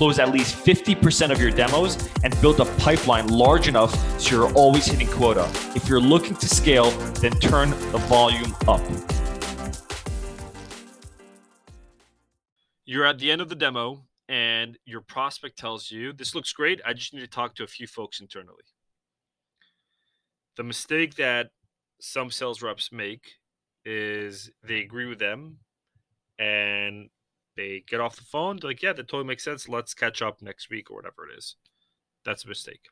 close at least 50% of your demos, and build a pipeline large enough so you're always hitting quota. If you're looking to scale, then turn the volume up. You're at the end of the demo and your prospect tells you, This looks great. I just need to talk to a few folks internally. The mistake that some sales reps make is they agree with them and they get off the phone. They're like, Yeah, that totally makes sense. Let's catch up next week or whatever it is. That's a mistake.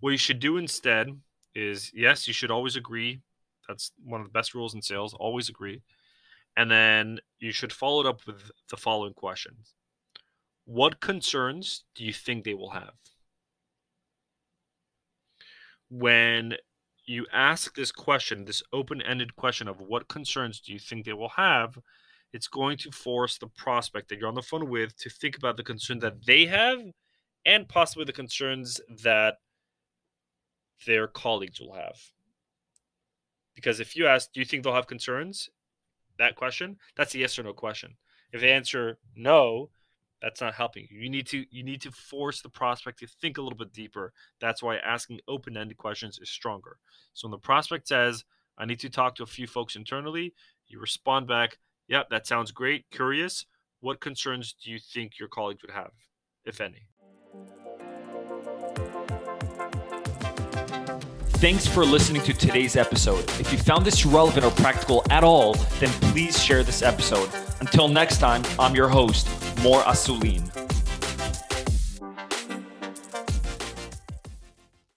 What you should do instead is yes, you should always agree. That's one of the best rules in sales. Always agree. And then you should follow it up with the following questions what concerns do you think they will have? When you ask this question, this open ended question of what concerns do you think they will have, it's going to force the prospect that you're on the phone with to think about the concern that they have and possibly the concerns that their colleagues will have. Because if you ask, do you think they'll have concerns? That question, that's a yes or no question. If they answer no, that's not helping you. You need to you need to force the prospect to think a little bit deeper. That's why asking open-ended questions is stronger. So when the prospect says, "I need to talk to a few folks internally," you respond back, "Yep, yeah, that sounds great. Curious, what concerns do you think your colleagues would have, if any?" Thanks for listening to today's episode. If you found this relevant or practical at all, then please share this episode. Until next time, I'm your host, Mor Asulin.